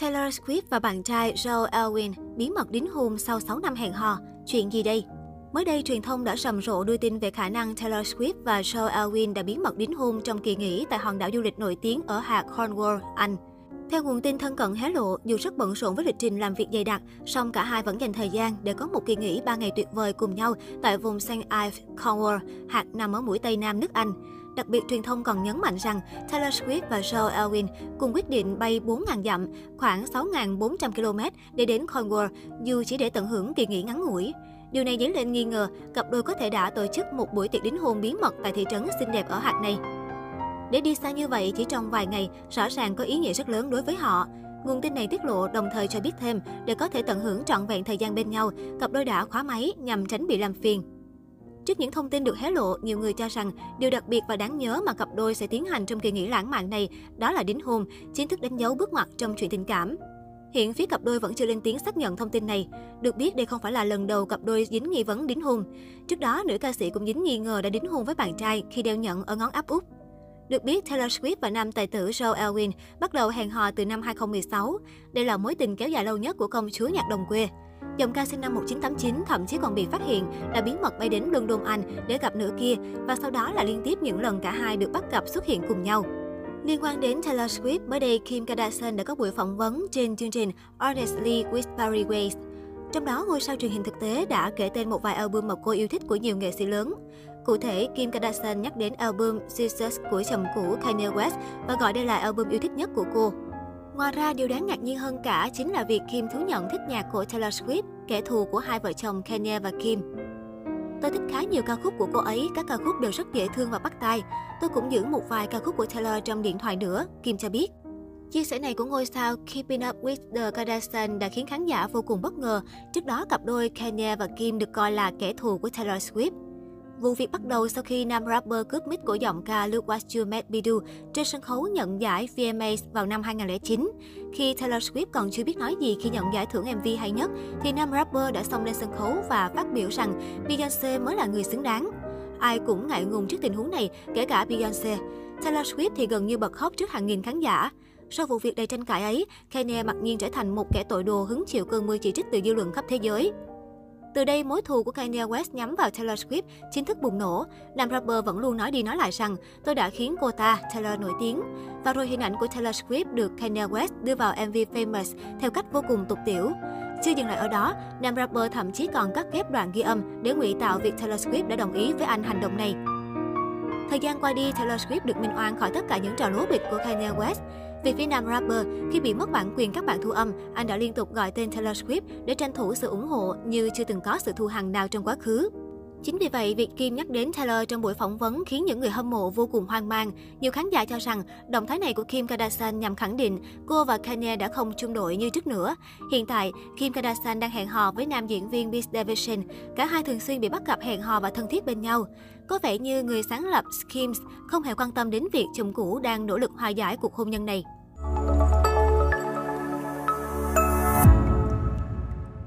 Taylor Swift và bạn trai Joe Alwyn bí mật đính hôn sau 6 năm hẹn hò. Chuyện gì đây? Mới đây, truyền thông đã rầm rộ đưa tin về khả năng Taylor Swift và Joe Alwyn đã bí mật đính hôn trong kỳ nghỉ tại hòn đảo du lịch nổi tiếng ở hạt Cornwall, Anh. Theo nguồn tin thân cận hé lộ, dù rất bận rộn với lịch trình làm việc dày đặc, song cả hai vẫn dành thời gian để có một kỳ nghỉ 3 ngày tuyệt vời cùng nhau tại vùng St. Ives, Cornwall, hạt nằm ở mũi Tây Nam nước Anh. Đặc biệt, truyền thông còn nhấn mạnh rằng Taylor Swift và Joe Alwyn cùng quyết định bay 4.000 dặm, khoảng 6.400 km để đến Cornwall, dù chỉ để tận hưởng kỳ nghỉ ngắn ngủi. Điều này dấy lên nghi ngờ cặp đôi có thể đã tổ chức một buổi tiệc đính hôn bí mật tại thị trấn xinh đẹp ở hạt này. Để đi xa như vậy chỉ trong vài ngày, rõ ràng có ý nghĩa rất lớn đối với họ. Nguồn tin này tiết lộ đồng thời cho biết thêm, để có thể tận hưởng trọn vẹn thời gian bên nhau, cặp đôi đã khóa máy nhằm tránh bị làm phiền. Trước những thông tin được hé lộ, nhiều người cho rằng điều đặc biệt và đáng nhớ mà cặp đôi sẽ tiến hành trong kỳ nghỉ lãng mạn này đó là đính hôn, chính thức đánh dấu bước ngoặt trong chuyện tình cảm. Hiện phía cặp đôi vẫn chưa lên tiếng xác nhận thông tin này. Được biết đây không phải là lần đầu cặp đôi dính nghi vấn đính hôn. Trước đó, nữ ca sĩ cũng dính nghi ngờ đã đính hôn với bạn trai khi đeo nhẫn ở ngón áp út. Được biết, Taylor Swift và nam tài tử Joe Alwyn bắt đầu hẹn hò từ năm 2016. Đây là mối tình kéo dài lâu nhất của công chúa nhạc đồng quê. Giọng ca sinh năm 1989 thậm chí còn bị phát hiện đã bí mật bay đến London, Anh để gặp nữ kia và sau đó là liên tiếp những lần cả hai được bắt gặp xuất hiện cùng nhau. Liên quan đến Taylor Swift, mới đây Kim Kardashian đã có buổi phỏng vấn trên chương trình Honestly with Barry Weiss. Trong đó, ngôi sao truyền hình thực tế đã kể tên một vài album mà cô yêu thích của nhiều nghệ sĩ lớn. Cụ thể, Kim Kardashian nhắc đến album Jesus của chồng cũ Kanye West và gọi đây là album yêu thích nhất của cô. Ngoài ra, điều đáng ngạc nhiên hơn cả chính là việc Kim thú nhận thích nhạc của Taylor Swift, kẻ thù của hai vợ chồng Kanye và Kim. Tôi thích khá nhiều ca khúc của cô ấy, các ca khúc đều rất dễ thương và bắt tai. Tôi cũng giữ một vài ca khúc của Taylor trong điện thoại nữa, Kim cho biết. Chia sẻ này của ngôi sao Keeping Up With The Kardashians đã khiến khán giả vô cùng bất ngờ. Trước đó, cặp đôi Kanye và Kim được coi là kẻ thù của Taylor Swift. Vụ việc bắt đầu sau khi nam rapper cướp mic của giọng ca Look What You Made Me Do trên sân khấu nhận giải VMA vào năm 2009. Khi Taylor Swift còn chưa biết nói gì khi nhận giải thưởng MV hay nhất, thì nam rapper đã xông lên sân khấu và phát biểu rằng Beyoncé mới là người xứng đáng. Ai cũng ngại ngùng trước tình huống này, kể cả Beyoncé. Taylor Swift thì gần như bật khóc trước hàng nghìn khán giả. Sau vụ việc đầy tranh cãi ấy, Kanye mặc nhiên trở thành một kẻ tội đồ hứng chịu cơn mưa chỉ trích từ dư luận khắp thế giới. Từ đây, mối thù của Kanye West nhắm vào Taylor Swift chính thức bùng nổ. Nam rapper vẫn luôn nói đi nói lại rằng tôi đã khiến cô ta, Taylor, nổi tiếng. Và rồi hình ảnh của Taylor Swift được Kanye West đưa vào MV Famous theo cách vô cùng tục tiểu. Chưa dừng lại ở đó, nam rapper thậm chí còn cắt ghép đoạn ghi âm để ngụy tạo việc Taylor Swift đã đồng ý với anh hành động này. Thời gian qua đi, Taylor Swift được minh oan khỏi tất cả những trò lố bịch của Kanye West. Về phía nam rapper, khi bị mất bản quyền các bản thu âm, anh đã liên tục gọi tên Taylor Swift để tranh thủ sự ủng hộ như chưa từng có sự thu hằng nào trong quá khứ. Chính vì vậy, việc Kim nhắc đến Taylor trong buổi phỏng vấn khiến những người hâm mộ vô cùng hoang mang. Nhiều khán giả cho rằng động thái này của Kim Kardashian nhằm khẳng định cô và Kanye đã không chung đội như trước nữa. Hiện tại, Kim Kardashian đang hẹn hò với nam diễn viên Pete Davidson. Cả hai thường xuyên bị bắt gặp hẹn hò và thân thiết bên nhau. Có vẻ như người sáng lập Skims không hề quan tâm đến việc chồng cũ đang nỗ lực hòa giải cuộc hôn nhân này.